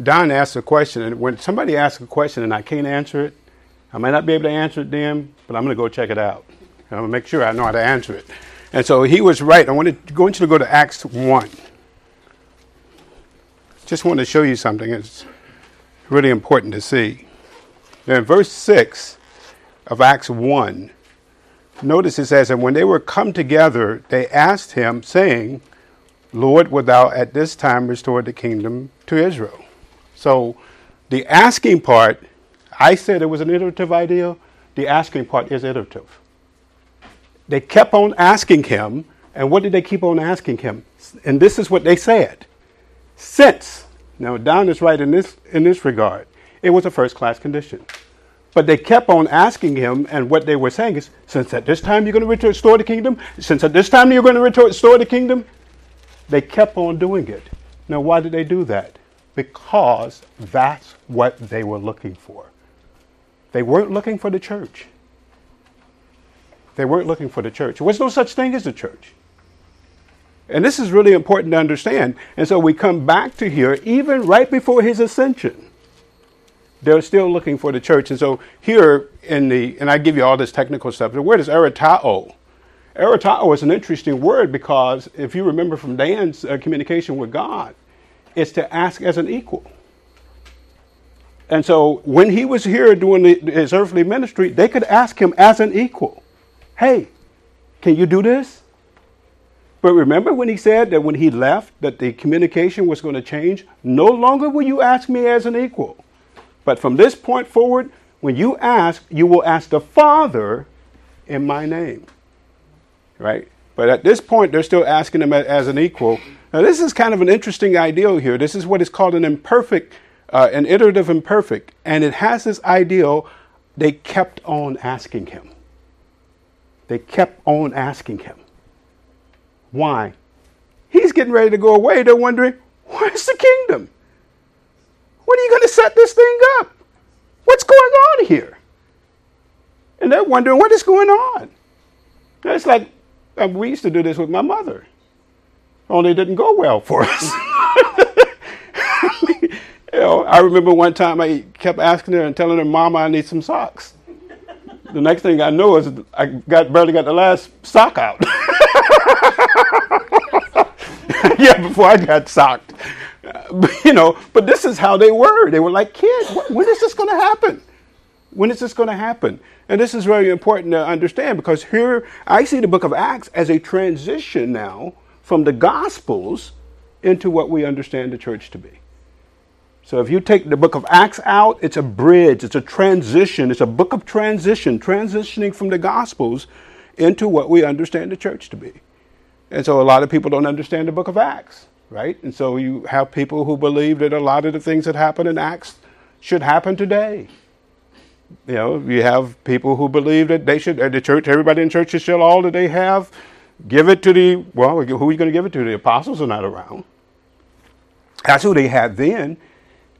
Don asked a question, and when somebody asks a question and I can't answer it, I might not be able to answer it then, but I'm going to go check it out. I'm going to make sure I know how to answer it. And so he was right. I wanted to, want you to go to Acts 1. Just want to show you something. It's really important to see. Now, in verse 6 of Acts 1, notice it says, And when they were come together, they asked him, saying, Lord, wilt thou at this time restore the kingdom to Israel? So the asking part, I said it was an iterative idea. The asking part is iterative. They kept on asking him, and what did they keep on asking him? And this is what they said. Since, now Don is right in this, in this regard, it was a first class condition. But they kept on asking him, and what they were saying is, since at this time you're going to restore the kingdom, since at this time you're going to restore the kingdom, they kept on doing it. Now, why did they do that? Because that's what they were looking for. They weren't looking for the church. They weren't looking for the church. There was no such thing as the church. And this is really important to understand. And so we come back to here, even right before his ascension. They're still looking for the church. And so here in the, and I give you all this technical stuff, the word is eritao. Eritao is an interesting word because if you remember from Dan's uh, communication with God, it's to ask as an equal. And so when he was here doing the, his earthly ministry, they could ask him as an equal, hey, can you do this? But remember when he said that when he left, that the communication was going to change? No longer will you ask me as an equal. But from this point forward, when you ask, you will ask the Father in my name right? But at this point, they're still asking him as an equal. Now, this is kind of an interesting ideal here. This is what is called an imperfect, uh, an iterative imperfect. And it has this ideal they kept on asking him. They kept on asking him. Why? He's getting ready to go away. They're wondering, where's the kingdom? When are you going to set this thing up? What's going on here? And they're wondering what is going on. It's like we used to do this with my mother. Only didn't go well for us. you know, I remember one time I kept asking her and telling her, Mama, I need some socks. The next thing I know is I got barely got the last sock out. yeah, before I got socked. You know, but this is how they were. They were like, kids, when is this going to happen? When is this going to happen? And this is very important to understand because here I see the book of Acts as a transition now from the Gospels into what we understand the church to be. So if you take the book of Acts out, it's a bridge, it's a transition, it's a book of transition, transitioning from the Gospels into what we understand the church to be. And so a lot of people don't understand the book of Acts, right? And so you have people who believe that a lot of the things that happen in Acts should happen today you know, you have people who believe that they should, the church, everybody in church should all that they have, give it to the, well, who are you going to give it to? The apostles are not around. That's who they had then.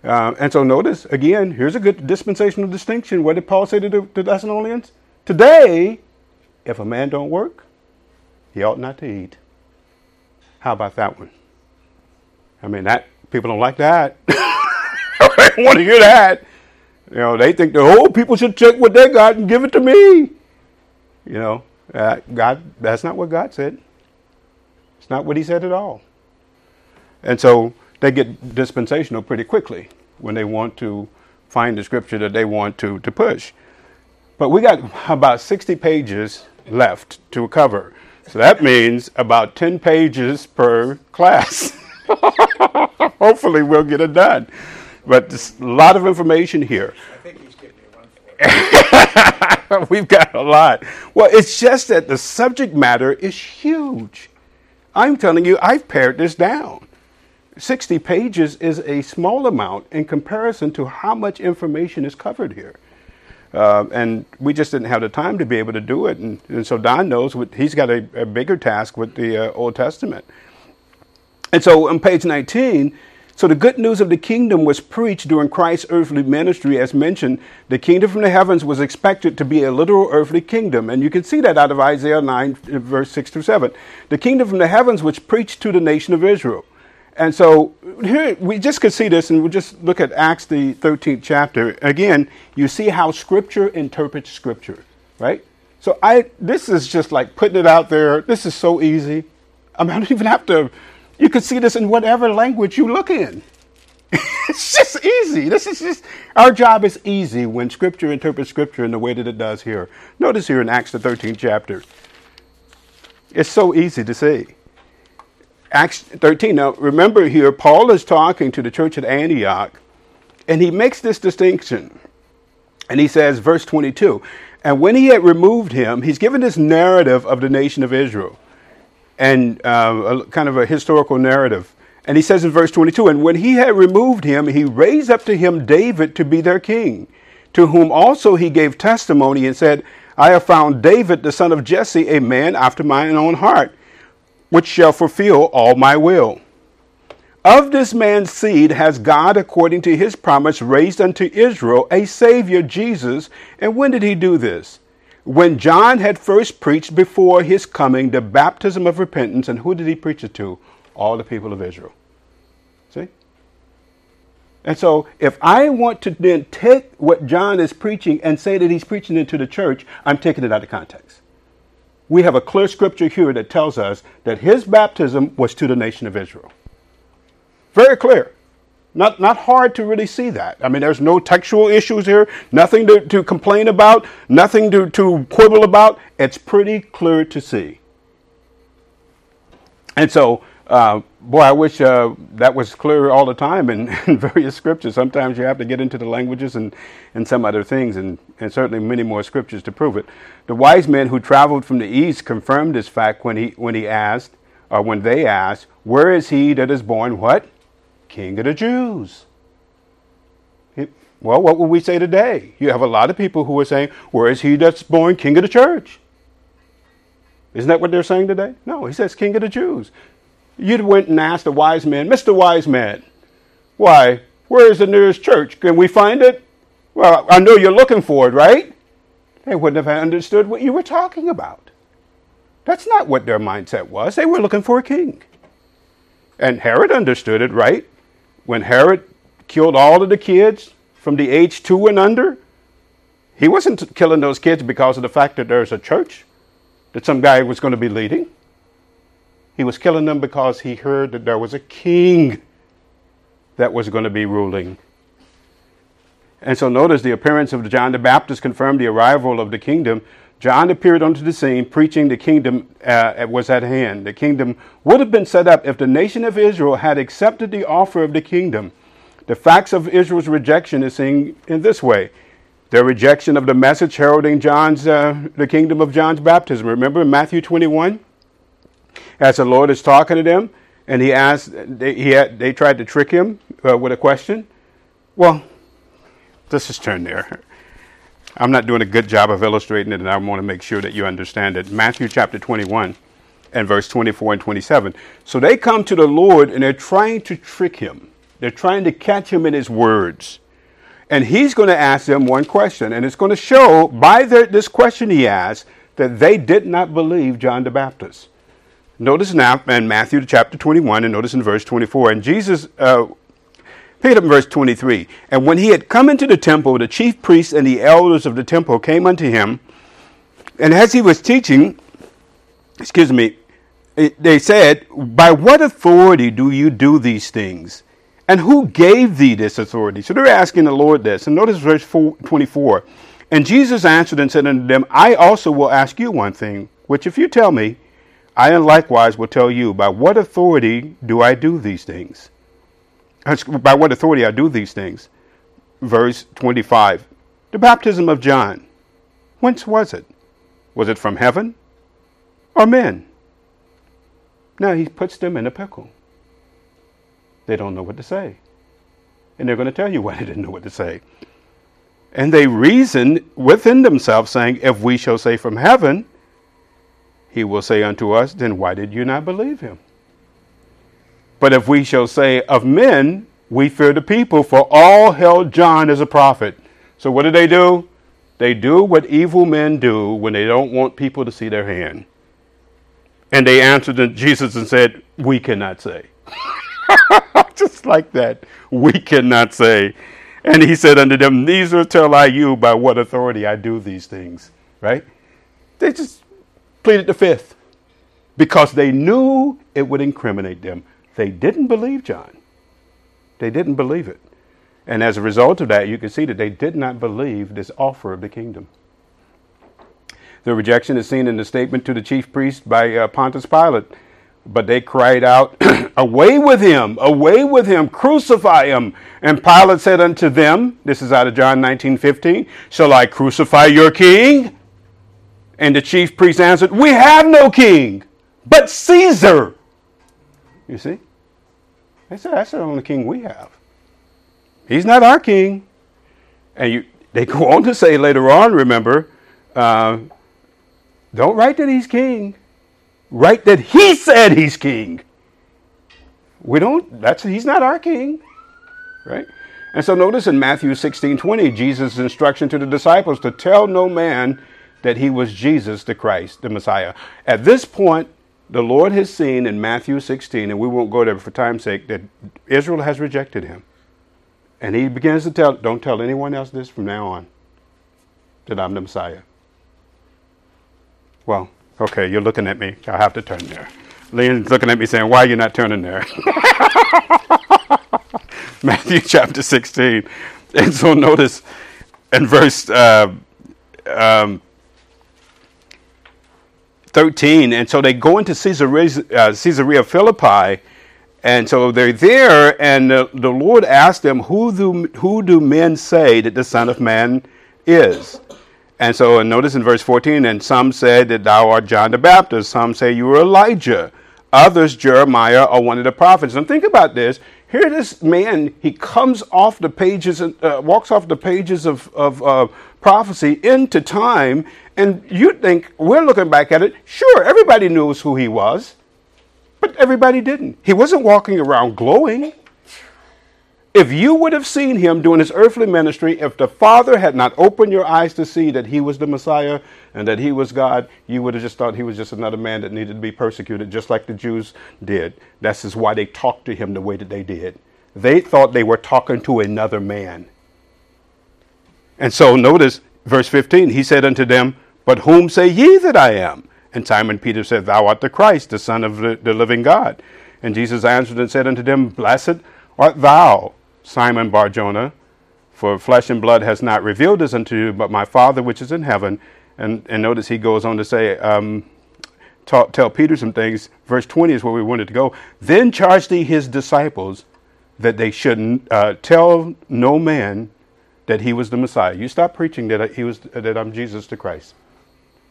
Uh, and so notice, again, here's a good dispensational distinction. What did Paul say to the to Thessalonians? Today, if a man don't work, he ought not to eat. How about that one? I mean, that people don't like that. I want to hear that. You know, they think the whole people should check what they got and give it to me. You know, uh, God, that's not what God said. It's not what He said at all. And so they get dispensational pretty quickly when they want to find the scripture that they want to, to push. But we got about 60 pages left to cover. So that means about 10 pages per class. Hopefully, we'll get it done. But there's a lot of information here. I think he's giving me one for We've got a lot. Well, it's just that the subject matter is huge. I'm telling you, I've pared this down. 60 pages is a small amount in comparison to how much information is covered here. Uh, and we just didn't have the time to be able to do it. And, and so Don knows what, he's got a, a bigger task with the uh, Old Testament. And so on page 19, so the good news of the kingdom was preached during Christ's earthly ministry. As mentioned, the kingdom from the heavens was expected to be a literal earthly kingdom. And you can see that out of Isaiah 9, verse 6 through 7. The kingdom from the heavens was preached to the nation of Israel. And so here we just could see this, and we'll just look at Acts, the 13th chapter. Again, you see how Scripture interprets Scripture, right? So I, this is just like putting it out there. This is so easy. I, mean, I don't even have to. You could see this in whatever language you look in. it's just easy. This is just our job is easy when Scripture interprets Scripture in the way that it does here. Notice here in Acts the 13th chapter. It's so easy to see. Acts 13. Now, remember here, Paul is talking to the church at Antioch, and he makes this distinction. And he says, verse 22, and when he had removed him, he's given this narrative of the nation of Israel, and uh, a, kind of a historical narrative. And he says in verse 22, and when he had removed him, he raised up to him David to be their king, to whom also he gave testimony and said, I have found David, the son of Jesse, a man after mine own heart which shall fulfill all my will. Of this man's seed has God, according to his promise, raised unto Israel a Savior, Jesus. And when did he do this? When John had first preached before his coming the baptism of repentance. And who did he preach it to? All the people of Israel. See? And so, if I want to then take what John is preaching and say that he's preaching it to the church, I'm taking it out of context we have a clear scripture here that tells us that his baptism was to the nation of Israel. Very clear. Not, not hard to really see that. I mean, there's no textual issues here, nothing to, to complain about, nothing to, to quibble about. It's pretty clear to see. And so, uh, boy, I wish uh, that was clear all the time in, in, various scriptures. Sometimes you have to get into the languages and, and some other things, and, and certainly many more scriptures to prove it. The wise men who traveled from the east confirmed this fact when he, when he asked, or when they asked, Where is he that is born what? King of the Jews. He, well, what would we say today? You have a lot of people who are saying, Where is he that's born King of the church? Isn't that what they're saying today? No, he says King of the Jews. You'd went and asked a wise man, Mr. Wise Man, why, where is the nearest church? Can we find it? Well, I know you're looking for it, right? They wouldn't have understood what you were talking about. That's not what their mindset was. They were looking for a king. And Herod understood it, right? When Herod killed all of the kids from the age two and under, he wasn't killing those kids because of the fact that there's a church that some guy was going to be leading. He was killing them because he heard that there was a king that was going to be ruling. And so notice the appearance of John the Baptist confirmed the arrival of the kingdom. John appeared onto the scene preaching the kingdom uh, was at hand. The kingdom would have been set up if the nation of Israel had accepted the offer of the kingdom. The facts of Israel's rejection is seen in this way. Their rejection of the message heralding John's, uh, the kingdom of John's baptism. Remember Matthew 21? as the Lord is talking to them, and he asked, they, he had, they tried to trick him uh, with a question. Well, let's just turn there. I'm not doing a good job of illustrating it, and I want to make sure that you understand it. Matthew chapter 21 and verse 24 and 27. So they come to the Lord and they're trying to trick him. They're trying to catch him in his words. And he's going to ask them one question, and it's going to show by this question he asked that they did not believe John the Baptist. Notice now in Matthew chapter 21, and notice in verse 24. And Jesus, uh, pick it up in verse 23. And when he had come into the temple, the chief priests and the elders of the temple came unto him. And as he was teaching, excuse me, they said, By what authority do you do these things? And who gave thee this authority? So they're asking the Lord this. And notice verse 24. And Jesus answered and said unto them, I also will ask you one thing, which if you tell me, I likewise will tell you, by what authority do I do these things? By what authority I do these things? Verse 25. The baptism of John. Whence was it? Was it from heaven or men? Now he puts them in a pickle. They don't know what to say. And they're going to tell you why they didn't know what to say. And they reason within themselves, saying, If we shall say from heaven, he will say unto us, Then why did you not believe him? But if we shall say of men, we fear the people, for all held John as a prophet. So what do they do? They do what evil men do when they don't want people to see their hand. And they answered Jesus and said, We cannot say. Just like that. We cannot say. And he said unto them, Neither tell I you by what authority I do these things. Right? They just pleaded the fifth because they knew it would incriminate them. They didn't believe John. They didn't believe it. And as a result of that, you can see that they did not believe this offer of the kingdom. The rejection is seen in the statement to the chief priest by uh, Pontius Pilate. But they cried out, Away with him! Away with him! Crucify him! And Pilate said unto them, This is out of John 19 15, Shall I crucify your king? And the chief priest answered, We have no king, but Caesar. You see? They said, That's the only king we have. He's not our king. And you, they go on to say later on, remember, uh, don't write that he's king. Write that he said he's king. We don't, that's, he's not our king. Right? And so notice in Matthew 16 20, Jesus' instruction to the disciples to tell no man that he was Jesus the Christ, the Messiah. At this point, the Lord has seen in Matthew 16, and we won't go there for time's sake, that Israel has rejected him. And he begins to tell, don't tell anyone else this from now on, that I'm the Messiah. Well, okay, you're looking at me. I'll have to turn there. Leon's looking at me saying, why are you not turning there? Matthew chapter 16. And so notice in verse uh, um, 13, and so they go into Caesarea, uh, Caesarea Philippi, and so they're there, and the, the Lord asked them, who do, who do men say that the Son of Man is? And so and notice in verse 14, and some said that thou art John the Baptist, some say you are Elijah, others Jeremiah or one of the prophets. And think about this. Here, this man, he comes off the pages, uh, walks off the pages of, of uh, prophecy into time, and you think, we're looking back at it, sure, everybody knows who he was, but everybody didn't. He wasn't walking around glowing. If you would have seen him doing his earthly ministry, if the Father had not opened your eyes to see that he was the Messiah and that he was God, you would have just thought he was just another man that needed to be persecuted, just like the Jews did. That's is why they talked to him the way that they did. They thought they were talking to another man. And so notice verse 15, he said unto them, But whom say ye that I am? And Simon Peter said, Thou art the Christ, the Son of the, living God. And Jesus answered and said unto them, Blessed art thou Simon Barjona, for flesh and blood has not revealed this unto you, but my Father which is in heaven. And, and notice he goes on to say, um, tell Peter some things. Verse 20 is where we wanted to go. Then charged he his disciples that they should uh, tell no man that he was the Messiah. You stop preaching that he was that I'm Jesus the Christ.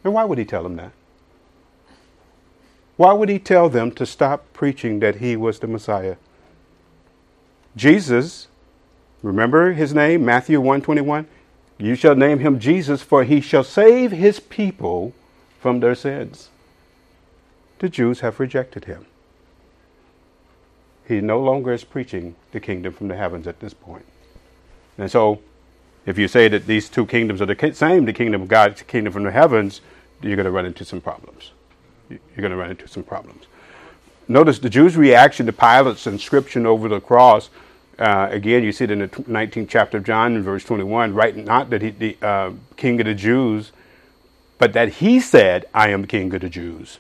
And why would he tell them that? Why would he tell them to stop preaching that he was the Messiah? Jesus, remember his name, Matthew 121? You shall name him Jesus, for he shall save his people from their sins. The Jews have rejected him. He no longer is preaching the kingdom from the heavens at this point. And so, if you say that these two kingdoms are the same, the kingdom of God, the kingdom from the heavens, you're going to run into some problems. You're going to run into some problems. Notice the Jews' reaction to Pilate's inscription over the cross uh, again, you see it in the 19th chapter of John, in verse 21, right? Not that he, the uh, king of the Jews, but that he said, I am king of the Jews.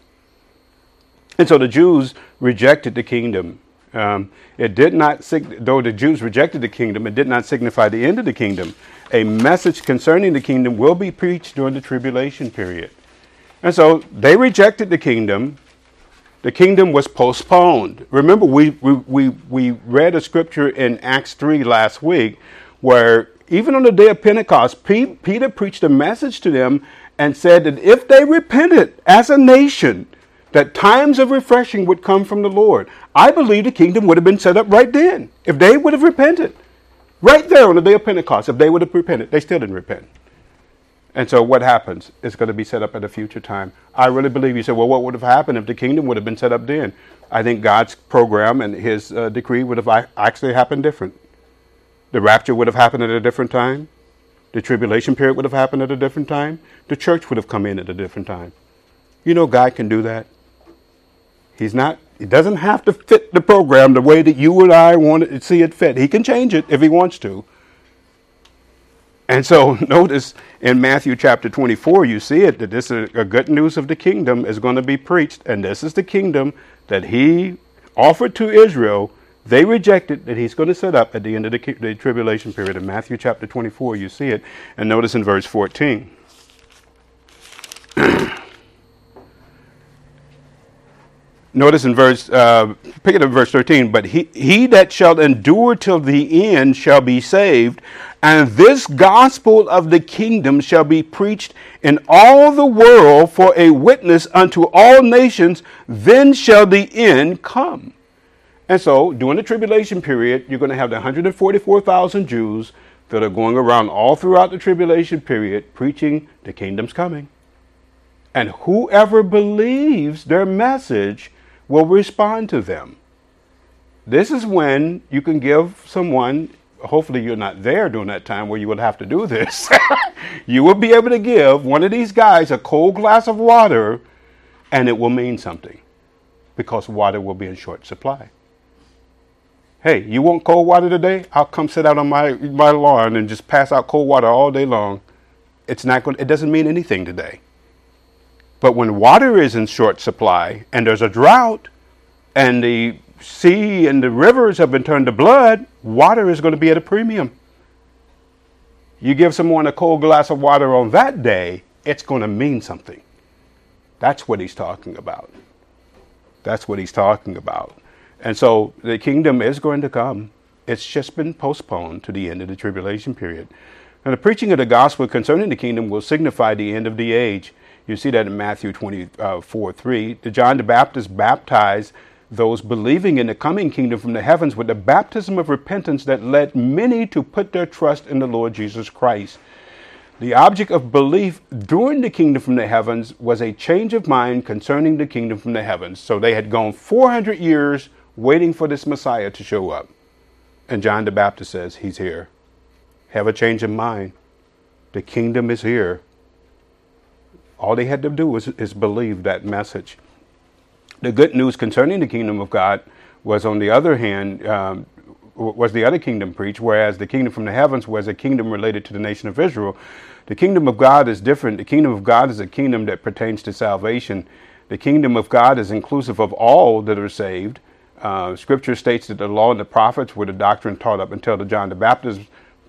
And so the Jews rejected the kingdom. Um, it did not, sig- though the Jews rejected the kingdom, it did not signify the end of the kingdom. A message concerning the kingdom will be preached during the tribulation period. And so they rejected the kingdom, the kingdom was postponed. Remember, we, we, we, we read a scripture in Acts 3 last week where even on the day of Pentecost, Peter preached a message to them and said that if they repented as a nation, that times of refreshing would come from the Lord. I believe the kingdom would have been set up right then if they would have repented. Right there on the day of Pentecost, if they would have repented. They still didn't repent. And so what happens? It's going to be set up at a future time. I really believe you said, well, what would have happened if the kingdom would have been set up then? I think God's program and his uh, decree would have actually happened different. The rapture would have happened at a different time. The tribulation period would have happened at a different time. The church would have come in at a different time. You know, God can do that. He's not he doesn't have to fit the program the way that you and I want to see it fit. He can change it if he wants to. And so notice in Matthew chapter 24, you see it that this is a good news of the kingdom is going to be preached. And this is the kingdom that he offered to Israel. They rejected that he's going to set up at the end of the, the tribulation period. In Matthew chapter 24, you see it. And notice in verse 14. notice in verse, uh, pick it up verse 13, but he, he that shall endure till the end shall be saved, and this gospel of the kingdom shall be preached in all the world for a witness unto all nations, then shall the end come. And so, during the tribulation period, you're going to have the 144,000 Jews that are going around all throughout the tribulation period preaching the kingdom's coming. And whoever believes their message will respond to them. This is when you can give someone, hopefully you're not there during that time where you would have to do this. you will be able to give one of these guys a cold glass of water and it will mean something because water will be in short supply. Hey, you want cold water today? I'll come sit out on my, my lawn and just pass out cold water all day long. It's not going it doesn't mean anything today. But when water is in short supply and there's a drought and the sea and the rivers have been turned to blood, water is going to be at a premium. You give someone a cold glass of water on that day, it's going to mean something. That's what he's talking about. That's what he's talking about. And so the kingdom is going to come. It's just been postponed to the end of the tribulation period. And the preaching of the gospel concerning the kingdom will signify the end of the age. You see that in Matthew 24 uh, 3. The John the Baptist baptized those believing in the coming kingdom from the heavens with the baptism of repentance that led many to put their trust in the Lord Jesus Christ. The object of belief during the kingdom from the heavens was a change of mind concerning the kingdom from the heavens. So they had gone 400 years waiting for this Messiah to show up. And John the Baptist says, He's here. Have a change of mind. The kingdom is here. All they had to do was is believe that message. The good news concerning the kingdom of God was, on the other hand, um, was the other kingdom preached, whereas the kingdom from the heavens was a kingdom related to the nation of Israel. The kingdom of God is different. The kingdom of God is a kingdom that pertains to salvation. The kingdom of God is inclusive of all that are saved. Uh, scripture states that the law and the prophets were the doctrine taught up until the John the Baptist,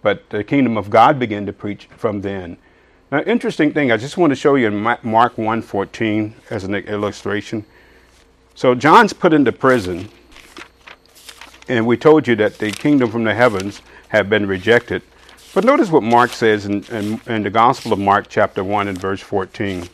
but the kingdom of God began to preach from then. Now, interesting thing, I just want to show you in Mark 1.14 as an illustration. So John's put into prison, and we told you that the kingdom from the heavens had been rejected. But notice what Mark says in, in, in the Gospel of Mark, chapter 1, and verse 14.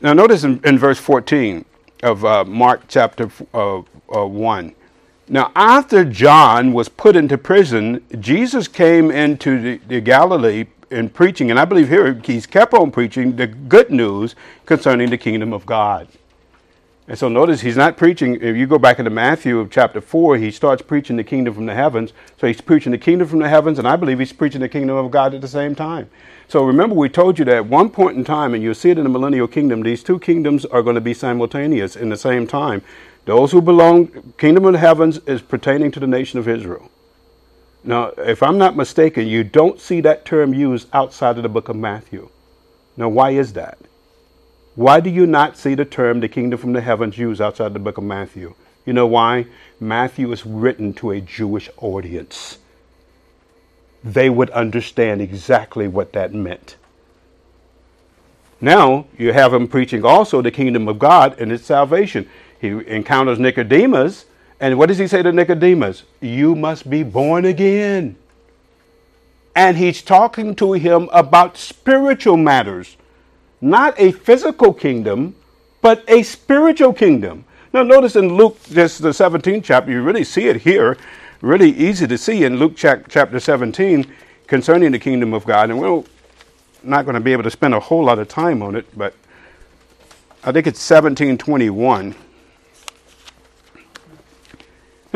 Now, notice in, in verse 14 of uh, Mark chapter uh, uh, 1 now, after John was put into prison, Jesus came into the, the Galilee in preaching, and I believe here he's kept on preaching the good news concerning the kingdom of God. And so notice he's not preaching, if you go back into Matthew of chapter 4, he starts preaching the kingdom from the heavens. So he's preaching the kingdom from the heavens, and I believe he's preaching the kingdom of God at the same time. So remember, we told you that at one point in time, and you'll see it in the millennial kingdom, these two kingdoms are going to be simultaneous in the same time. Those who belong, kingdom of the heavens is pertaining to the nation of Israel. Now, if I'm not mistaken, you don't see that term used outside of the book of Matthew. Now, why is that? Why do you not see the term the kingdom from the heavens used outside the book of Matthew? You know why? Matthew is written to a Jewish audience. They would understand exactly what that meant. Now, you have him preaching also the kingdom of God and its salvation he encounters Nicodemus, and what does he say to Nicodemus? You must be born again. And he's talking to him about spiritual matters, not a physical kingdom, but a spiritual kingdom. Now, notice in Luke, this the 17th chapter, you really see it here, really easy to see in Luke chapter 17 concerning the kingdom of God. And we're not going to be able to spend a whole lot of time on it, but I think it's 1721.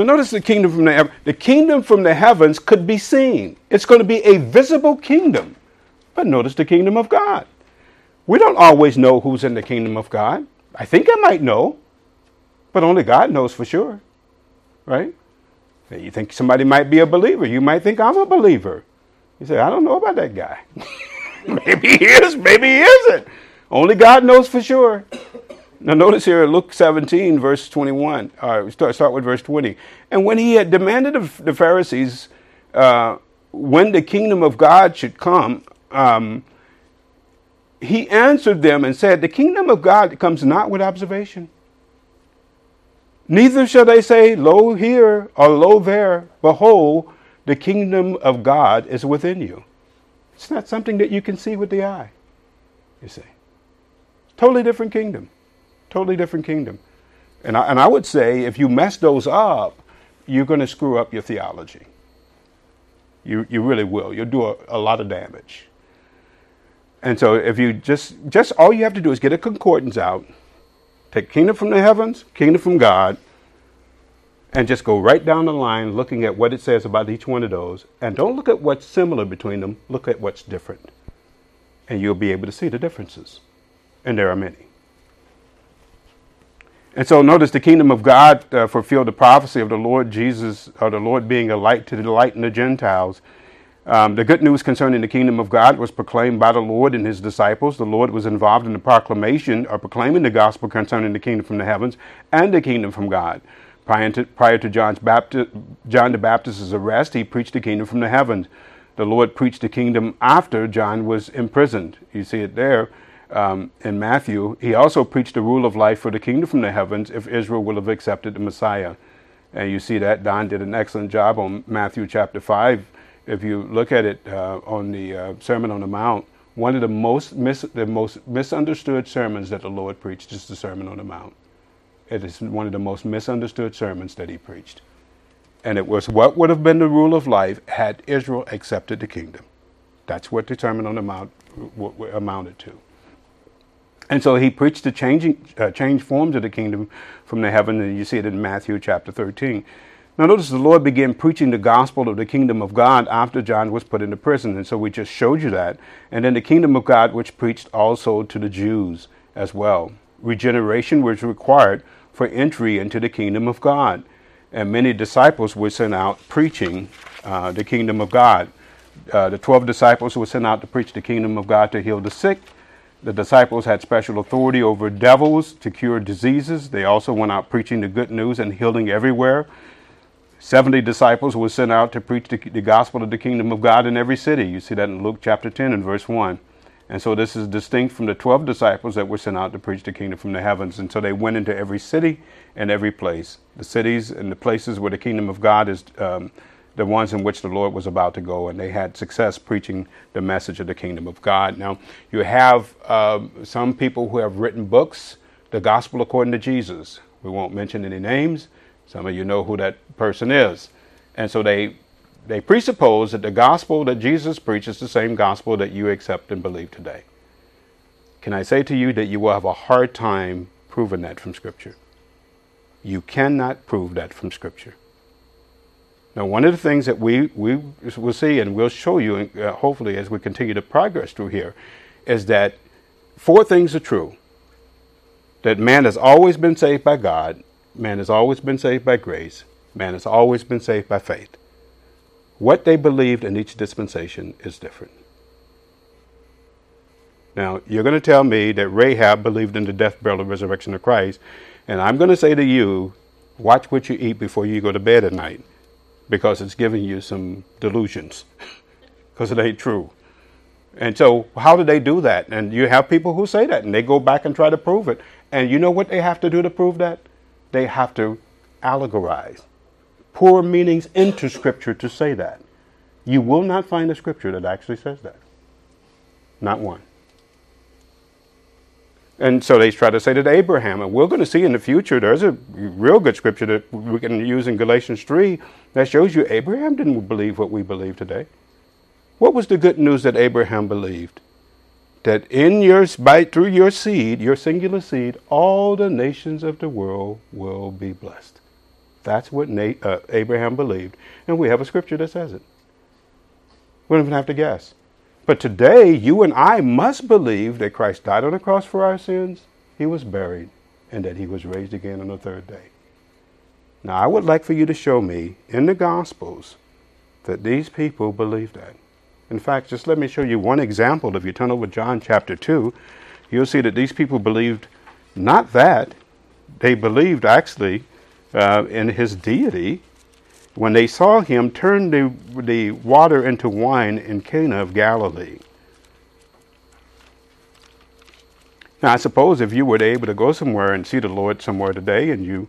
Now notice the kingdom from the the kingdom from the heavens could be seen. It's going to be a visible kingdom. But notice the kingdom of God. We don't always know who's in the kingdom of God. I think I might know, but only God knows for sure. Right? You think somebody might be a believer. You might think I'm a believer. You say, I don't know about that guy. maybe he is, maybe he isn't. Only God knows for sure. Now, notice here, Luke 17, verse 21. All right, we start, start with verse 20. And when he had demanded of the Pharisees uh, when the kingdom of God should come, um, he answered them and said, The kingdom of God comes not with observation. Neither shall they say, Lo here or lo there. Behold, the kingdom of God is within you. It's not something that you can see with the eye, you see. Totally different kingdom. Totally different kingdom. And I, and I would say if you mess those up, you're going to screw up your theology. You, you really will. You'll do a, a lot of damage. And so if you just, just all you have to do is get a concordance out, take kingdom from the heavens, kingdom from God, and just go right down the line looking at what it says about each one of those. And don't look at what's similar between them, look at what's different. And you'll be able to see the differences. And there are many. And so notice the kingdom of God uh, fulfilled the prophecy of the Lord Jesus, or the Lord being a light to the delight in the Gentiles. Um, the good news concerning the kingdom of God was proclaimed by the Lord and his disciples. The Lord was involved in the proclamation or proclaiming the gospel concerning the kingdom from the heavens and the kingdom from God. Prior to, prior to John's John the Baptist's arrest, he preached the kingdom from the heavens. The Lord preached the kingdom after John was imprisoned. You see it there um, in Matthew, he also preached the rule of life for the kingdom from the heavens if Israel will have accepted the Messiah. And you see that Don did an excellent job on Matthew chapter 5. If you look at it uh, on the uh, Sermon on the Mount, one of the most, mis- the most misunderstood sermons that the Lord preached is the Sermon on the Mount. It is one of the most misunderstood sermons that he preached. And it was what would have been the rule of life had Israel accepted the kingdom. That's what the Sermon on the Mount w- w- amounted to. And so he preached the changing, uh, forms of the kingdom from the heaven, and you see it in Matthew chapter 13. Now, notice the Lord began preaching the gospel of the kingdom of God after John was put into prison. And so we just showed you that. And then the kingdom of God, which preached also to the Jews as well. Regeneration was required for entry into the kingdom of God. And many disciples were sent out preaching uh, the kingdom of God. Uh, the 12 disciples were sent out to preach the kingdom of God to heal the sick the disciples had special authority over devils to cure diseases. They also went out preaching the good news and healing everywhere. 70 disciples were sent out to preach the, the, gospel of the kingdom of God in every city. You see that in Luke chapter 10 and verse 1. And so this is distinct from the 12 disciples that were sent out to preach the kingdom from the heavens. And so they went into every city and every place. The cities and the places where the kingdom of God is um, the ones in which the Lord was about to go, and they had success preaching the message of the kingdom of God. Now, you have uh, some people who have written books, The Gospel According to Jesus. We won't mention any names. Some of you know who that person is. And so they they presuppose that the gospel that Jesus preached is the same gospel that you accept and believe today. Can I say to you that you will have a hard time proving that from Scripture? You cannot prove that from Scripture. Now, one of the things that we, we will see, and we'll show you, uh, hopefully, as we continue to progress through here, is that four things are true that man has always been saved by God, man has always been saved by grace, man has always been saved by faith. What they believed in each dispensation is different. Now, you're going to tell me that Rahab believed in the death, burial, and resurrection of Christ, and I'm going to say to you, watch what you eat before you go to bed at night because it's giving you some delusions because it ain't true. And so, how do they do that? And you have people who say that and they go back and try to prove it. And you know what they have to do to prove that? They have to allegorize, pour meanings into Scripture to say that. You will not find a Scripture that actually says that. Not one. And so they try to say that Abraham, and we're going to see in the future, there's a real good scripture that we can use in Galatians 3 that shows you Abraham didn't believe what we believe today. What was the good news that Abraham believed? That in your, by, through your seed, your singular seed, all the nations of the world will be blessed. That's what uh, Abraham believed. And we have a scripture that says it. We don't even have to guess. But today, you and I must believe that Christ died on the cross for our sins, he was buried, and that he was raised again on the third day. Now, I would like for you to show me in the Gospels that these people believe that. In fact, just let me show you one example. If you turn over John chapter 2, you'll see that these people believed not that, they believed actually uh, in his deity when they saw him turn the, the water into wine in Cana of Galilee. Now, I suppose if you were able to go somewhere and see the Lord somewhere today and you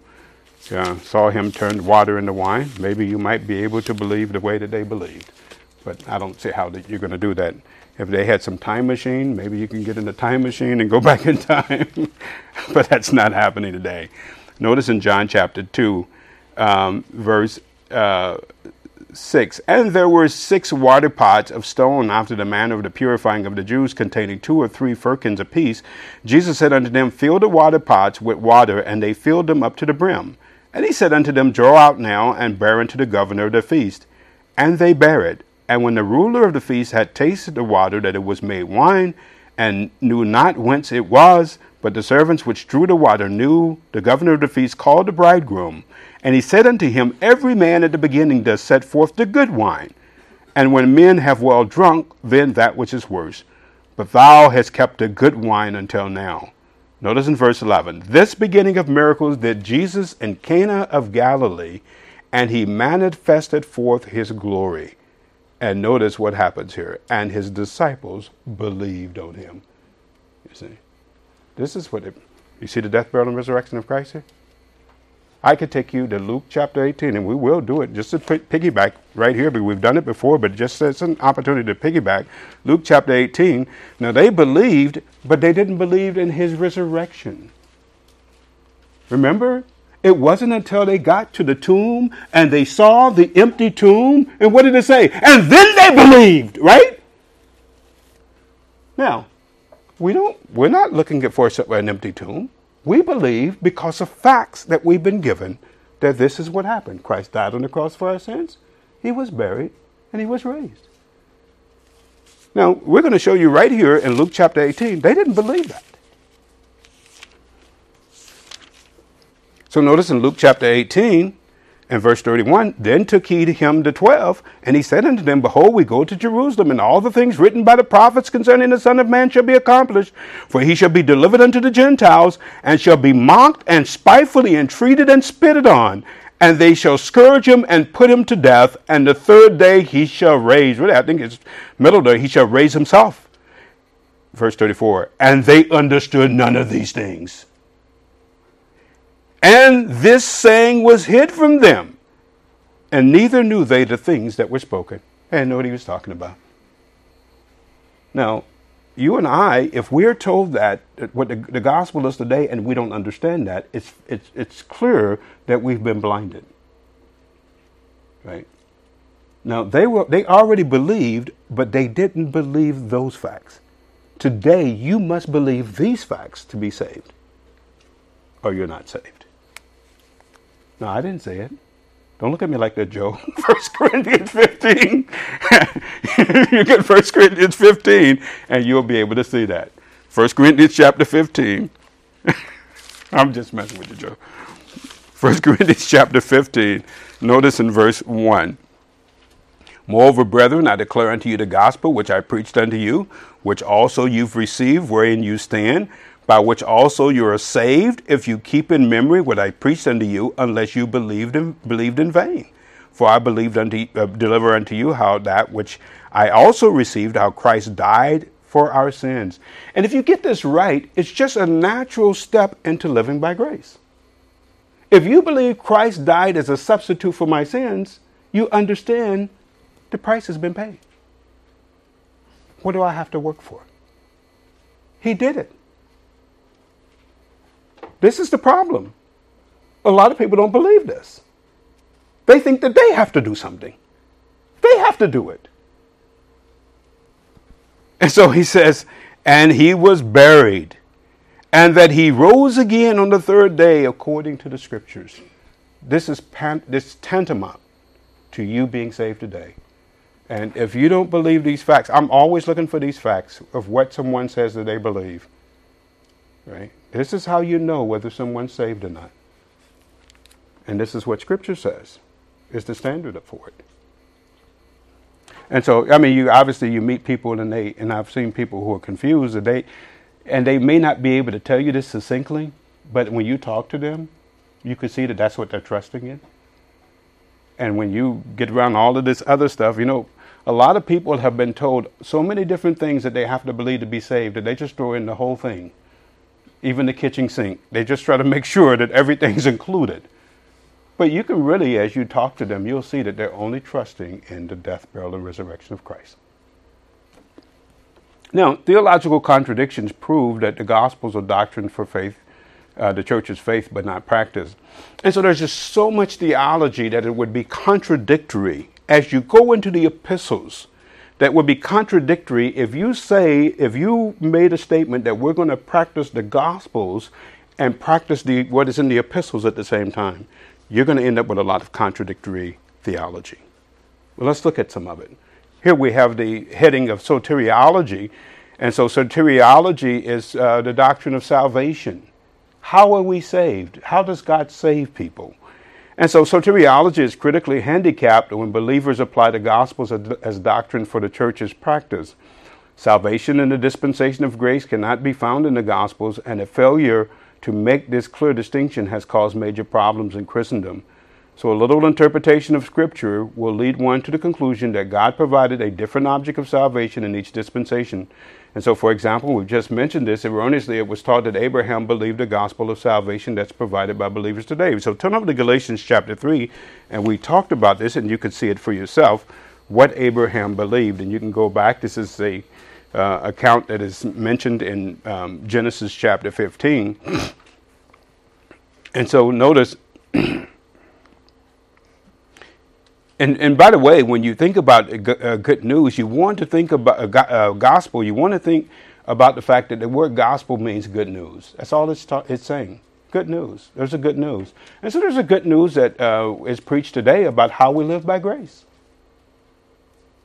uh, saw him turn water into wine, maybe you might be able to believe the way that they believed. But I don't see how that you're going to do that. If they had some time machine, maybe you can get in the time machine and go back in time. but that's not happening today. Notice in John chapter 2, um, verse uh, 6. And there were six water pots of stone after the manner of the purifying of the Jews, containing two or three firkins apiece. Jesus said unto them, Fill the water pots with water, and they filled them up to the brim. And he said unto them, Draw out now, and bear unto the governor of the feast. And they bare it. And when the ruler of the feast had tasted the water, that it was made wine, and knew not whence it was, but the servants which drew the water knew, the governor of the feast called the bridegroom and he said unto him, Every man at the beginning does set forth the good wine, and when men have well drunk, then that which is worse. But thou hast kept the good wine until now. Notice in verse 11 This beginning of miracles did Jesus in Cana of Galilee, and he manifested forth his glory. And notice what happens here. And his disciples believed on him. You see, this is what it, you see the death, burial, and resurrection of Christ here? I could take you to Luke chapter 18, and we will do it just to piggyback right here, but we've done it before, but just as an opportunity to piggyback. Luke chapter 18. Now, they believed, but they didn't believe in his resurrection. Remember? It wasn't until they got to the tomb and they saw the empty tomb, and what did it say? And then they believed, right? Now, we don't, we're not looking for an empty tomb. We believe because of facts that we've been given that this is what happened. Christ died on the cross for our sins, he was buried, and he was raised. Now, we're going to show you right here in Luke chapter 18, they didn't believe that. So notice in Luke chapter 18, and verse 31 Then took he to him the twelve, and he said unto them, Behold, we go to Jerusalem, and all the things written by the prophets concerning the Son of Man shall be accomplished. For he shall be delivered unto the Gentiles, and shall be mocked and spitefully entreated and spitted on. And they shall scourge him and put him to death, and the third day he shall raise. Really, I think it's middle day, he shall raise himself. Verse 34 And they understood none of these things. And this saying was hid from them, and neither knew they the things that were spoken. They didn't know what he was talking about. Now, you and I, if we're told that what the, the gospel is today, and we don't understand that, it's it's it's clear that we've been blinded. Right? Now they were they already believed, but they didn't believe those facts. Today you must believe these facts to be saved, or you're not saved. No, I didn't say it. Don't look at me like that, Joe. First Corinthians 15. you get First Corinthians 15, and you'll be able to see that. First Corinthians chapter 15. I'm just messing with you, Joe. First Corinthians chapter 15. Notice in verse 1. Moreover, brethren, I declare unto you the gospel which I preached unto you, which also you've received, wherein you stand by which also you are saved, if you keep in memory what I preached unto you, unless you believed in, believed in vain. For I believed unto uh, deliver unto you how that which I also received, how Christ died for our sins. And if you get this right, it's just a natural step into living by grace. If you believe Christ died as a substitute for my sins, you understand the price has been paid. What do I have to work for? He did it. This is the problem. A lot of people don't believe this. They think that they have to do something, they have to do it. And so he says, and he was buried, and that he rose again on the third day according to the scriptures. This is pan- this tantamount to you being saved today. And if you don't believe these facts, I'm always looking for these facts of what someone says that they believe. Right? This is how you know whether someone's saved or not. And this is what Scripture says is the standard for it. And so, I mean, you obviously you meet people and they, and I've seen people who are confused and they, and they may not be able to tell you this succinctly, but when you talk to them, you can see that that's what they're trusting in. And when you get around all of this other stuff, you know, a lot of people have been told so many different things that they have to believe to be saved that they just throw in the whole thing, even the kitchen sink. They just try to make sure that everything's included. But you can really, as you talk to them, you'll see that they're only trusting in the death, burial, and resurrection of Christ. Now, theological contradictions prove that the Gospels are doctrine for faith, uh, the church's faith, but not practice. And so there's just so much theology that it would be contradictory as you go into the epistles that would be contradictory if you say, if you made a statement that we're going to practice the Gospels and practice the, what is in the epistles at the same time. You're going to end up with a lot of contradictory theology. Well, let's look at some of it. Here we have the heading of soteriology. And so, soteriology is uh, the doctrine of salvation. How are we saved? How does God save people? And so soteriology is critically handicapped when believers apply the Gospels as doctrine for the church's practice. Salvation in the dispensation of grace cannot be found in the Gospels, and a failure to make this clear distinction has caused major problems in Christendom. So, a little interpretation of Scripture will lead one to the conclusion that God provided a different object of salvation in each dispensation. And so, for example, we've just mentioned this erroneously. It was taught that Abraham believed the gospel of salvation that's provided by believers today. So, turn over to Galatians chapter 3, and we talked about this, and you can see it for yourself what Abraham believed. And you can go back. This is the uh, account that is mentioned in um, Genesis chapter 15. and so, notice And, and by the way, when you think about uh, good news, you want to think about uh, uh, gospel. You want to think about the fact that the word gospel means good news. That's all it's, ta- it's saying. Good news. There's a good news. And so there's a good news that uh, is preached today about how we live by grace.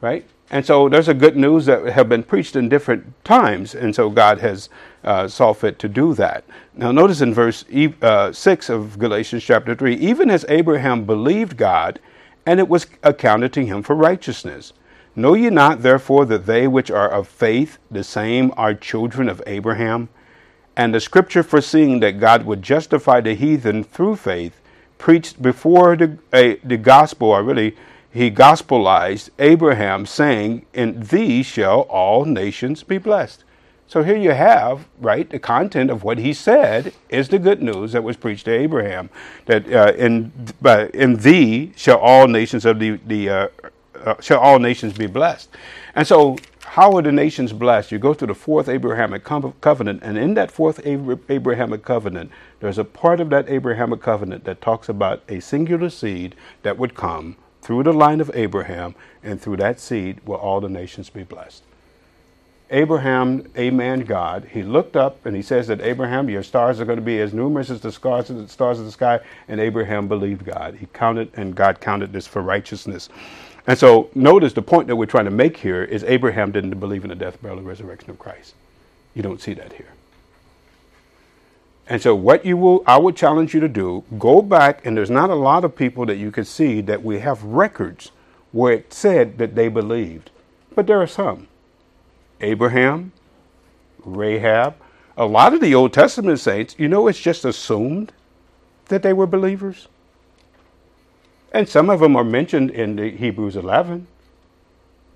Right? And so there's a good news that have been preached in different times. And so God has uh, saw fit to do that. Now, notice in verse uh, 6 of Galatians chapter 3 even as Abraham believed God, and it was accounted to him for righteousness. Know ye not, therefore, that they which are of faith, the same are children of Abraham? And the scripture foreseeing that God would justify the heathen through faith, preached before the, uh, the gospel, or really, he gospelized Abraham, saying, In thee shall all nations be blessed. So here you have, right, the content of what he said is the good news that was preached to Abraham, that uh, in uh, in thee shall all nations of the the uh, uh shall all nations be blessed, and so how are the nations blessed? You go to the fourth Abrahamic covenant, and in that fourth Abrahamic covenant, there's a part of that Abrahamic covenant that talks about a singular seed that would come through the line of Abraham, and through that seed will all the nations be blessed. Abraham, a man God, he looked up and he says that Abraham, your stars are going to be as numerous as the stars of the, stars of the sky. And Abraham believed God. He counted, and God counted this for righteousness. And so, notice the point that we're trying to make here is Abraham didn't believe in the death, burial, and resurrection of Christ. You don't see that here. And so, what you will, I would challenge you to do, go back, and there's not a lot of people that you can see that we have records where it said that they believed, but there are some. Abraham, Rahab, a lot of the Old Testament saints, you know, it's just assumed that they were believers. And some of them are mentioned in the Hebrews 11.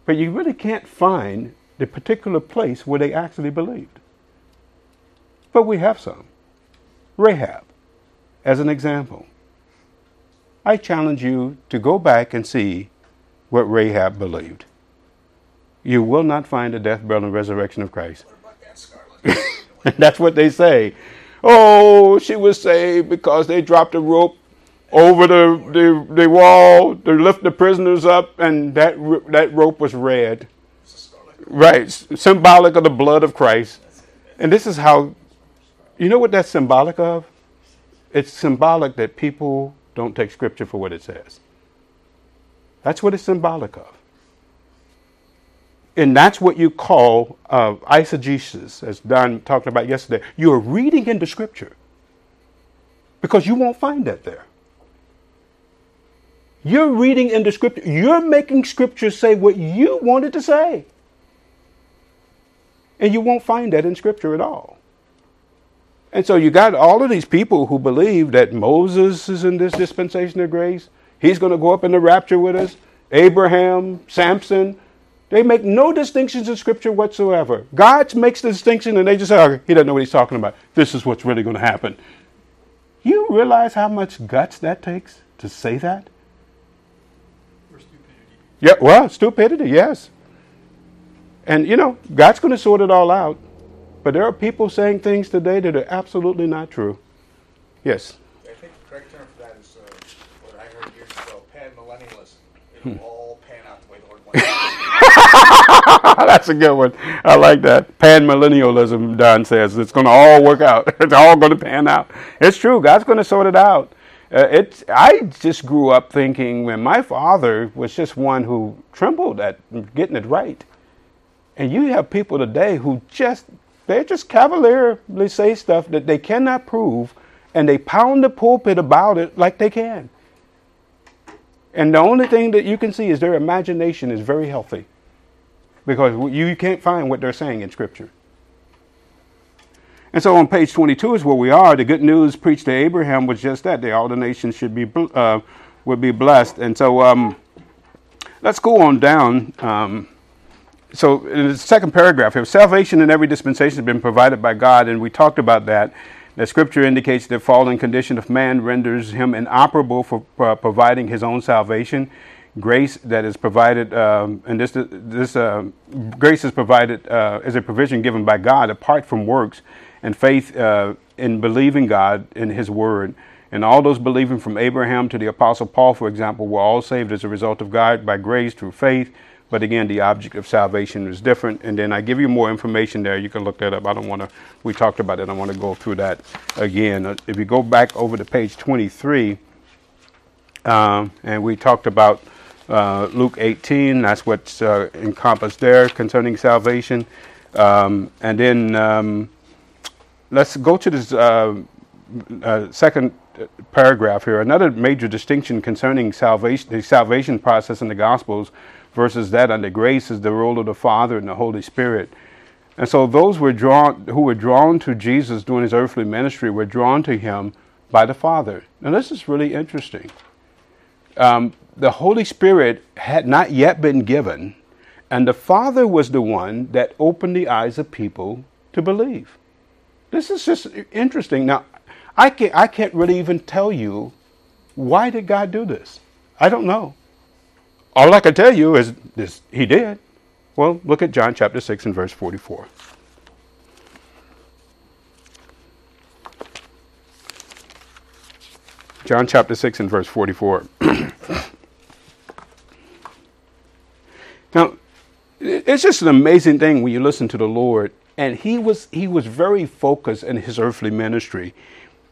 But you really can't find the particular place where they actually believed. But we have some. Rahab, as an example. I challenge you to go back and see what Rahab believed you will not find the death, burial, and resurrection of Christ. That, That's what they say. Oh, she was saved because they dropped a rope over the, the, the wall to lift the prisoners up, and that, that rope was red. Right, symbolic of the blood of Christ. And this is how, you know what that's symbolic of? It's symbolic that people don't take scripture for what it says. That's what it's symbolic of. And that's what you call uh, eisegesis, as Don talked about yesterday. You're reading into Scripture because you won't find that there. You're reading into Scripture. You're making Scripture say what you wanted to say. And you won't find that in Scripture at all. And so you got all of these people who believe that Moses is in this dispensation of grace. He's going to go up in the rapture with us. Abraham, Samson. They make no distinctions in Scripture whatsoever. God makes the distinction and they just say, oh, he doesn't know what he's talking about. This is what's really going to happen. You realize how much guts that takes to say that? Or stupidity. Yeah, well, stupidity, yes. And, you know, God's going to sort it all out. But there are people saying things today that are absolutely not true. Yes. I think the correct term for that is uh, what I heard years ago, pan millennialism. It'll Hmm. all pan out the way the Lord wants. That's a good one. I like that. Pan millennialism, Don says. It's going to all work out. It's all going to pan out. It's true. God's going to sort it out. Uh, it's, I just grew up thinking when my father was just one who trembled at getting it right. And you have people today who just, they just cavalierly say stuff that they cannot prove and they pound the pulpit about it like they can. And the only thing that you can see is their imagination is very healthy because you can't find what they're saying in Scripture. And so on page 22 is where we are. The good news preached to Abraham was just that: that all the nations should be uh, would be blessed. And so um, let's go on down. Um, so in the second paragraph here, salvation in every dispensation has been provided by God, and we talked about that. The scripture indicates the fallen condition of man renders him inoperable for uh, providing his own salvation. Grace that is provided, um, and this this uh, grace is provided uh, as a provision given by God apart from works, and faith uh, in believing God in His Word. And all those believing from Abraham to the Apostle Paul, for example, were all saved as a result of God by grace through faith. But again, the object of salvation is different. And then I give you more information there. You can look that up. I don't want to, we talked about it. I want to go through that again. Uh, If you go back over to page 23, um, and we talked about uh, Luke 18, that's what's uh, encompassed there concerning salvation. Um, and then um, let's go to this uh, uh, second paragraph here. Another major distinction concerning salvation, the salvation process in the Gospels versus that under grace is the role of the Father and the Holy Spirit. And so those were drawn who were drawn to Jesus during his earthly ministry were drawn to him by the Father. Now this is really interesting. Um, the Holy Spirit had not yet been given, and the Father was the one that opened the eyes of people to believe. This is just interesting. Now, I can't, I can't really even tell you why did God do this. I don't know. All I can tell you is this: He did. Well, look at John chapter six and verse forty-four. John chapter 6 and verse 44. now, it's just an amazing thing when you listen to the Lord. And he was, he was very focused in his earthly ministry.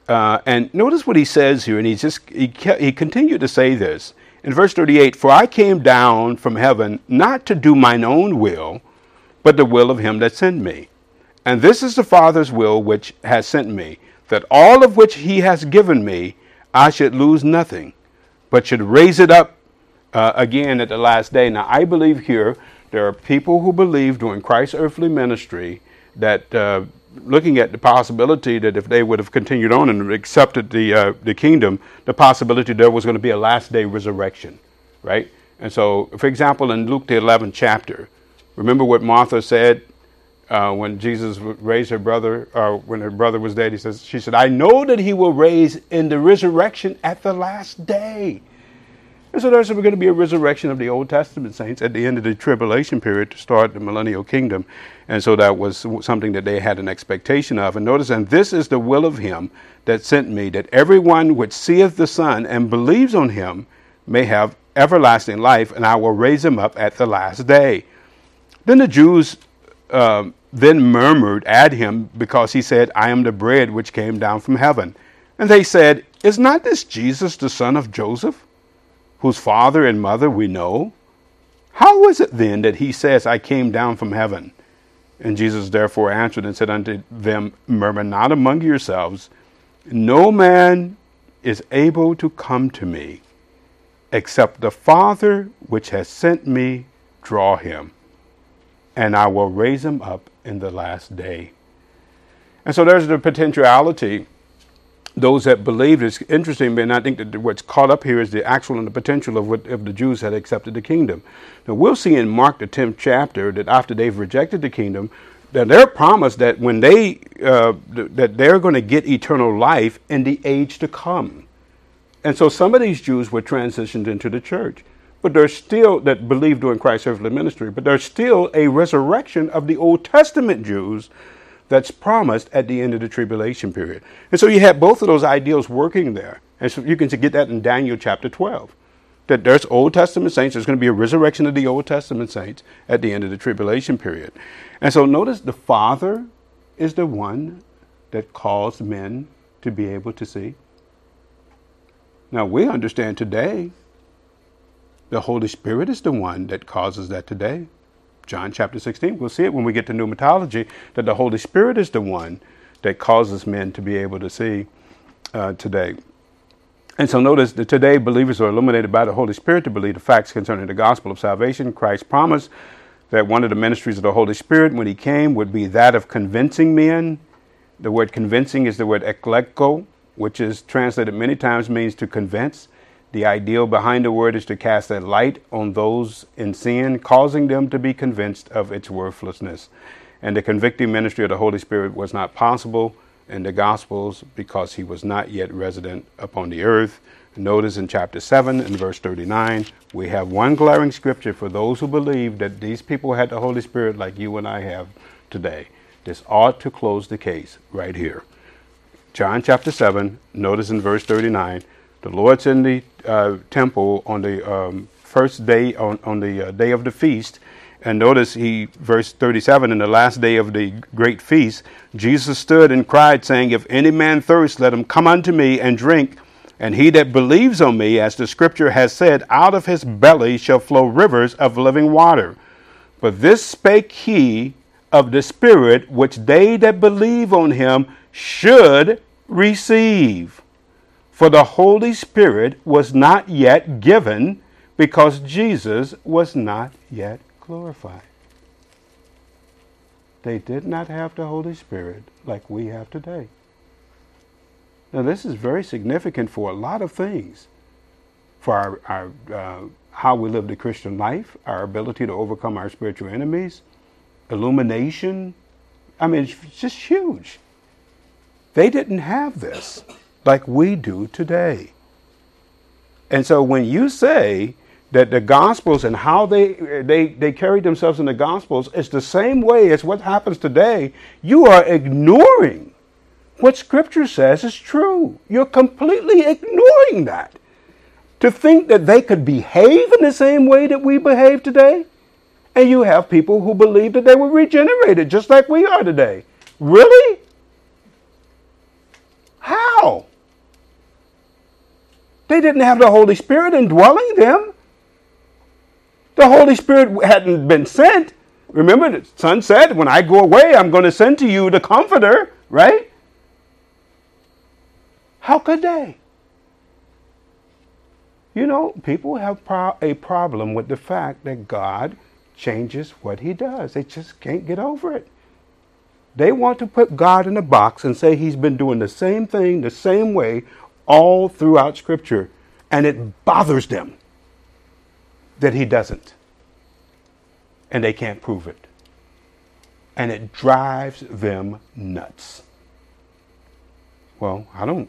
Uh, and notice what he says here, and he just he, he continued to say this in verse 38 For I came down from heaven not to do mine own will, but the will of him that sent me. And this is the Father's will which has sent me, that all of which he has given me I should lose nothing, but should raise it up uh, again at the last day. Now, I believe here there are people who believe during Christ's earthly ministry that uh, looking at the possibility that if they would have continued on and accepted the uh, the kingdom, the possibility there was going to be a last day resurrection, right? And so, for example, in Luke the 11th chapter, remember what Martha said uh, when Jesus raised her brother, or when her brother was dead, he says, she said, I know that he will raise in the resurrection at the last day. And so there's going to be a resurrection of the Old Testament saints at the end of the tribulation period to start the millennial kingdom. And so that was something that they had an expectation of. And notice, and this is the will of him that sent me, that everyone which seeth the Son and believes on him may have everlasting life, and I will raise him up at the last day. Then the Jews um, then murmured at him because he said, I am the bread which came down from heaven. And they said, Is not this Jesus the son of Joseph, whose father and mother we know? How is it then that he says, I came down from heaven? And Jesus therefore answered and said unto them, Murmur not among yourselves. No man is able to come to me except the Father which has sent me draw him, and I will raise him up in the last day. And so there's the potentiality. Those that believed it's interesting, and I think that what's caught up here is the actual and the potential of what if the Jews had accepted the kingdom. Now we'll see in Mark the tenth chapter that after they've rejected the kingdom, that they're promised that when they uh, that they're going to get eternal life in the age to come. And so some of these Jews were transitioned into the church, but there's still that believed during Christ's earthly ministry, but there's still a resurrection of the Old Testament Jews that's promised at the end of the tribulation period. And so you have both of those ideals working there. And so you can get that in Daniel chapter 12. That there's Old Testament saints, there's going to be a resurrection of the Old Testament saints at the end of the tribulation period. And so notice the Father is the one that calls men to be able to see. Now we understand today the Holy Spirit is the one that causes that today. John chapter 16. We'll see it when we get to pneumatology that the Holy Spirit is the one that causes men to be able to see uh, today. And so notice that today believers are illuminated by the Holy Spirit to believe the facts concerning the gospel of salvation. Christ promised that one of the ministries of the Holy Spirit when he came would be that of convincing men. The word convincing is the word ekleko, which is translated many times means to convince. The ideal behind the word is to cast a light on those in sin, causing them to be convinced of its worthlessness. And the convicting ministry of the Holy Spirit was not possible in the Gospels because he was not yet resident upon the earth. Notice in chapter 7 and verse 39, we have one glaring scripture for those who believe that these people had the Holy Spirit like you and I have today. This ought to close the case right here. John chapter 7, notice in verse 39, the Lord's in the uh, temple on the um, first day, on, on the uh, day of the feast. And notice he, verse 37, in the last day of the great feast, Jesus stood and cried, saying, If any man thirst, let him come unto me and drink. And he that believes on me, as the scripture has said, out of his belly shall flow rivers of living water. But this spake he of the Spirit, which they that believe on him should receive. For the Holy Spirit was not yet given because Jesus was not yet glorified. They did not have the Holy Spirit like we have today. Now, this is very significant for a lot of things. For our, our uh, how we live the Christian life, our ability to overcome our spiritual enemies, illumination. I mean, it's just huge. They didn't have this like we do today. And so when you say that the gospels and how they they they carry themselves in the gospels is the same way as what happens today, you are ignoring what scripture says is true. You're completely ignoring that. To think that they could behave in the same way that we behave today, and you have people who believe that they were regenerated just like we are today. Really? How? They didn't have the Holy Spirit indwelling them. The Holy Spirit hadn't been sent. Remember, the Son said, When I go away, I'm going to send to you the Comforter, right? How could they? You know, people have pro- a problem with the fact that God changes what he does. They just can't get over it. They want to put God in a box and say he's been doing the same thing the same way all throughout Scripture, and it bothers them that he doesn't. And they can't prove it. And it drives them nuts. Well, I don't.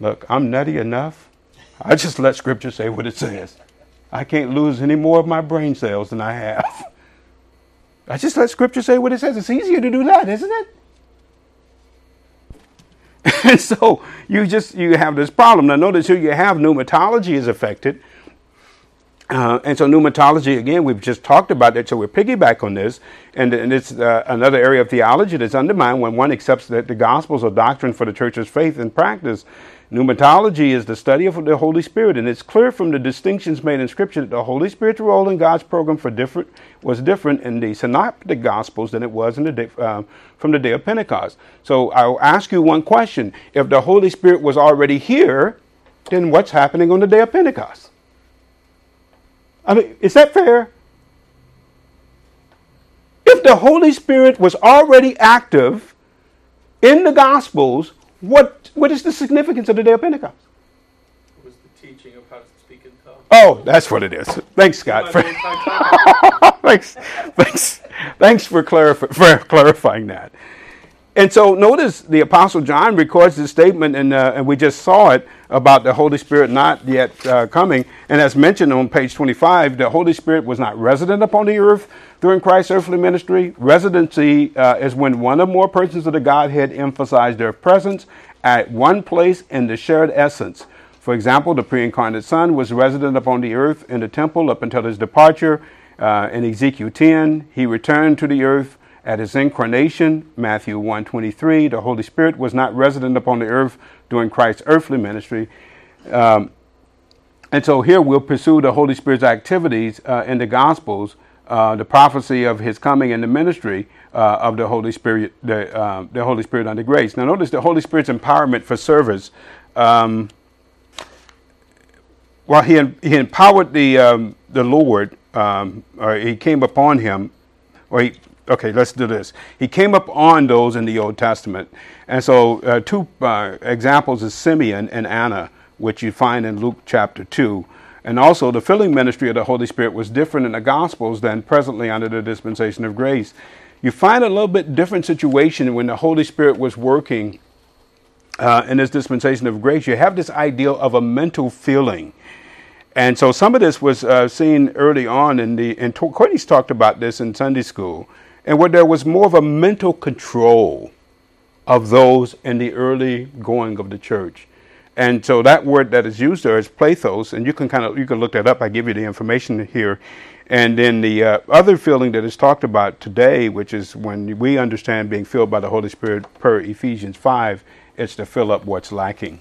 Look, I'm nutty enough. I just let Scripture say what it says. I can't lose any more of my brain cells than I have. I just let Scripture say what it says. It's easier to do that, isn't it? And so you just you have this problem. Now notice here you have pneumatology is affected. Uh, and so pneumatology, again, we've just talked about it, so we're piggyback on this. And, and it's uh, another area of theology that's undermined when one accepts that the Gospels are doctrine for the church's faith and practice. Pneumatology is the study of the Holy Spirit, and it's clear from the distinctions made in Scripture that the Holy Spirit's role in God's program for different was different in the Synoptic Gospels than it was in the day, uh, from the day of Pentecost. So I'll ask you one question: If the Holy Spirit was already here, then what's happening on the day of Pentecost? I mean, is that fair? If the Holy Spirit was already active in the Gospels, what, what is the significance of the day of Pentecost? It was the teaching of how to speak in tongues. Oh, that's what it is. Thanks, Scott. For, thanks, thanks, thanks for, clarif- for clarifying that. And so notice the Apostle John records this statement, and, uh, and we just saw it about the Holy Spirit not yet uh, coming. And as mentioned on page 25, the Holy Spirit was not resident upon the earth during Christ's earthly ministry. Residency uh, is when one or more persons of the Godhead emphasize their presence at one place in the shared essence. For example, the pre incarnate Son was resident upon the earth in the temple up until his departure. Uh, in Ezekiel 10, he returned to the earth at his incarnation, Matthew 1:23, the Holy Spirit was not resident upon the earth during Christ's earthly ministry. Um, and so here we'll pursue the Holy Spirit's activities uh, in the Gospels, uh, the prophecy of His coming and the ministry uh, of the Holy Spirit, the, uh, the Holy Spirit under grace. Now, notice the Holy Spirit's empowerment for service. Um, well, he, he empowered the um, the Lord, um, or he came upon him, or he Okay, let's do this. He came up on those in the Old Testament. And so, uh, two uh, examples is Simeon and Anna, which you find in Luke chapter 2. And also, the filling ministry of the Holy Spirit was different in the Gospels than presently under the dispensation of grace. You find a little bit different situation when the Holy Spirit was working uh, in this dispensation of grace. You have this ideal of a mental feeling. And so, some of this was uh, seen early on in the, and Courtney's talked about this in Sunday school and where there was more of a mental control of those in the early going of the church. And so that word that is used there is plathos, and you can kind of you can look that up. I give you the information here. And then the uh, other feeling that is talked about today, which is when we understand being filled by the Holy Spirit per Ephesians 5, it's to fill up what's lacking.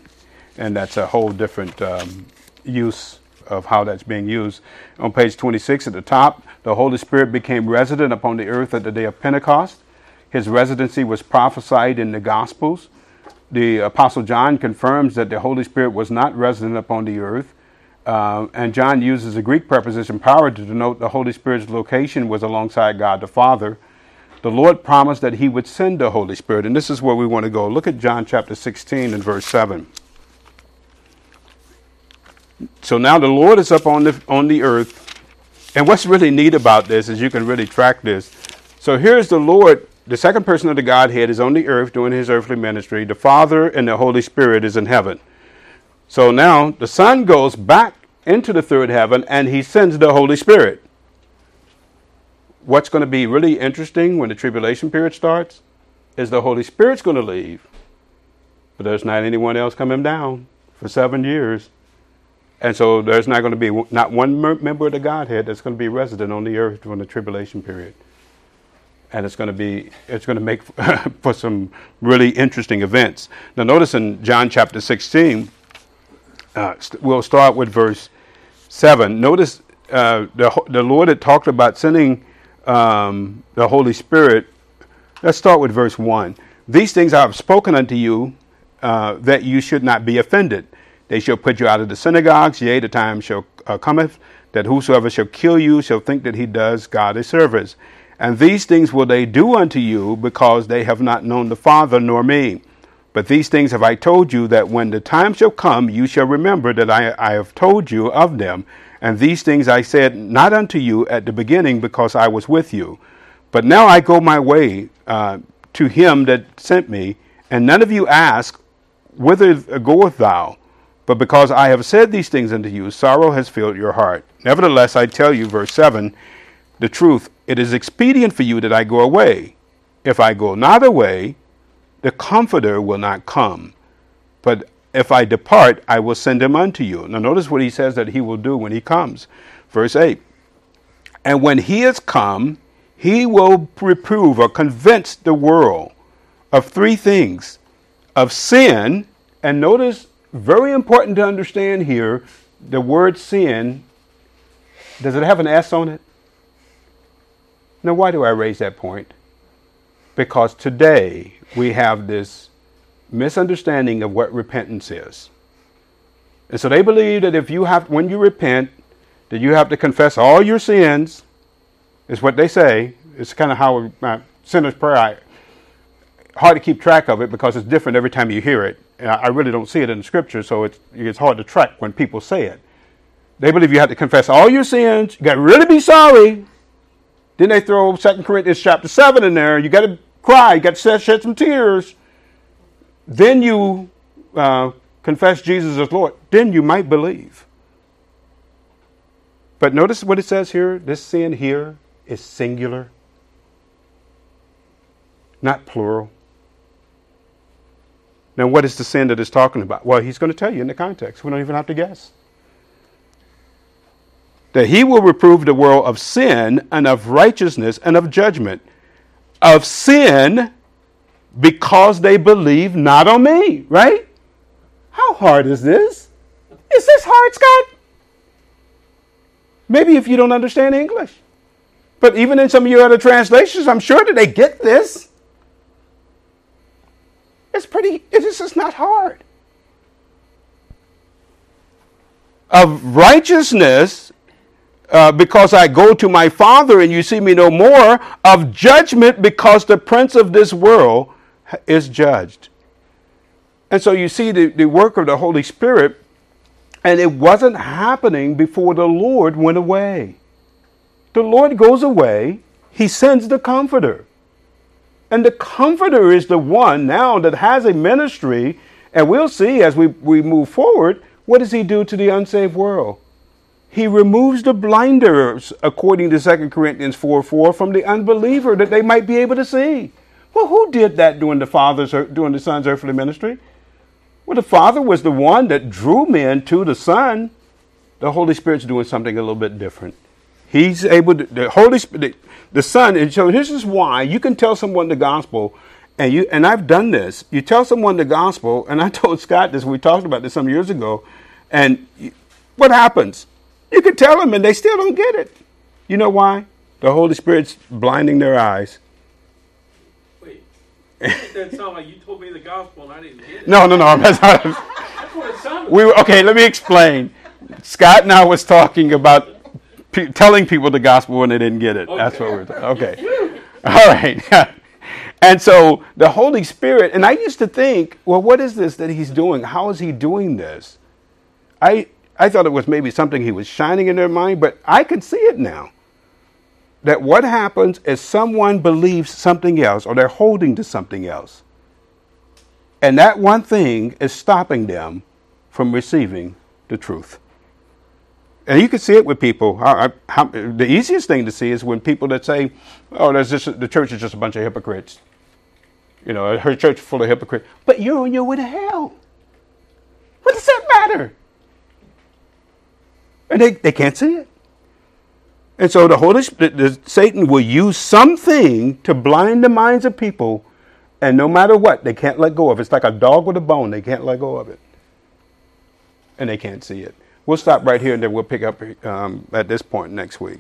And that's a whole different um, use of how that's being used. On page 26 at the top, the Holy Spirit became resident upon the earth at the day of Pentecost. His residency was prophesied in the Gospels. The Apostle John confirms that the Holy Spirit was not resident upon the earth. Uh, and John uses a Greek preposition para to denote the Holy Spirit's location was alongside God the Father. The Lord promised that He would send the Holy Spirit. And this is where we want to go. Look at John chapter 16 and verse 7. So now the Lord is up on the on the earth. And what's really neat about this is you can really track this. So here's the Lord, the second person of the Godhead is on the earth doing his earthly ministry. The Father and the Holy Spirit is in heaven. So now the Son goes back into the third heaven and he sends the Holy Spirit. What's going to be really interesting when the tribulation period starts is the Holy Spirit's going to leave, but there's not anyone else coming down for seven years. And so there's not going to be not one member of the Godhead that's going to be resident on the earth during the tribulation period. And it's going to be it's going to make for some really interesting events. Now notice in John chapter 16, uh, we'll start with verse 7. Notice uh, the, the Lord had talked about sending um, the Holy Spirit. Let's start with verse 1. These things I have spoken unto you uh, that you should not be offended. They shall put you out of the synagogues. Yea, the time shall uh, cometh that whosoever shall kill you shall think that he does God a service. And these things will they do unto you because they have not known the Father nor me. But these things have I told you that when the time shall come, you shall remember that I, I have told you of them. And these things I said not unto you at the beginning because I was with you. But now I go my way uh, to him that sent me, and none of you ask, Whither goeth thou? But because I have said these things unto you, sorrow has filled your heart. Nevertheless, I tell you, verse 7, the truth, it is expedient for you that I go away. If I go not away, the Comforter will not come. But if I depart, I will send him unto you. Now, notice what he says that he will do when he comes. Verse 8. And when he is come, he will reprove or convince the world of three things of sin, and notice, very important to understand here, the word sin, does it have an S on it? Now, why do I raise that point? Because today we have this misunderstanding of what repentance is. And so they believe that if you have, when you repent, that you have to confess all your sins, is what they say. It's kind of how uh, sinner's prayer. I, hard to keep track of it because it's different every time you hear it. And I, I really don't see it in the scripture, so it's, it's hard to track when people say it. They believe you have to confess all your sins. You got to really be sorry. Then they throw Second Corinthians chapter 7 in there. You got to cry. You got to shed some tears. Then you uh, confess Jesus as Lord. Then you might believe. But notice what it says here. This sin here is singular, not plural. Now, what is the sin that it's talking about? Well, he's going to tell you in the context. We don't even have to guess. That he will reprove the world of sin and of righteousness and of judgment. Of sin because they believe not on me, right? How hard is this? Is this hard, Scott? Maybe if you don't understand English. But even in some of your other translations, I'm sure that they get this. It's pretty, this is not hard. Of righteousness, uh, because I go to my Father and you see me no more, of judgment, because the prince of this world is judged. And so you see the, the work of the Holy Spirit, and it wasn't happening before the Lord went away. The Lord goes away, He sends the Comforter. And the Comforter is the one now that has a ministry, and we'll see as we, we move forward, what does He do to the unsaved world? He removes the blinders, according to 2 Corinthians 4 4, from the unbeliever that they might be able to see. Well, who did that during the Father's during the Son's earthly ministry? Well, the Father was the one that drew men to the Son. The Holy Spirit's doing something a little bit different. He's able to, the Holy Spirit, the, Son, and so this is why you can tell someone the gospel, and you and I've done this. You tell someone the gospel, and I told Scott this. We talked about this some years ago, and what happens? You can tell them, and they still don't get it. You know why? The Holy Spirit's blinding their eyes. Wait, that sound like you told me the gospel and I didn't get it. No, no, no. That's not. That's what it sounded. We were, okay. Let me explain. Scott and I was talking about pe- telling people the gospel when they didn't get it. That's what we're talking. Okay. All right. and so the Holy Spirit, and I used to think, well, what is this that he's doing? How is he doing this? I I thought it was maybe something he was shining in their mind, but I can see it now. That what happens is someone believes something else or they're holding to something else. And that one thing is stopping them from receiving the truth. And you can see it with people. How, how, the easiest thing to see is when people that say, "Oh, there's just the church is just a bunch of hypocrites." You know, her church full of hypocrites. But you're on your way to hell. What does that matter? And they, they can't see it. And so the Holy Spirit, the, Satan will use something to blind the minds of people, and no matter what, they can't let go of it. It's like a dog with a bone; they can't let go of it, and they can't see it. We'll stop right here, and then we'll pick up um, at this point next week.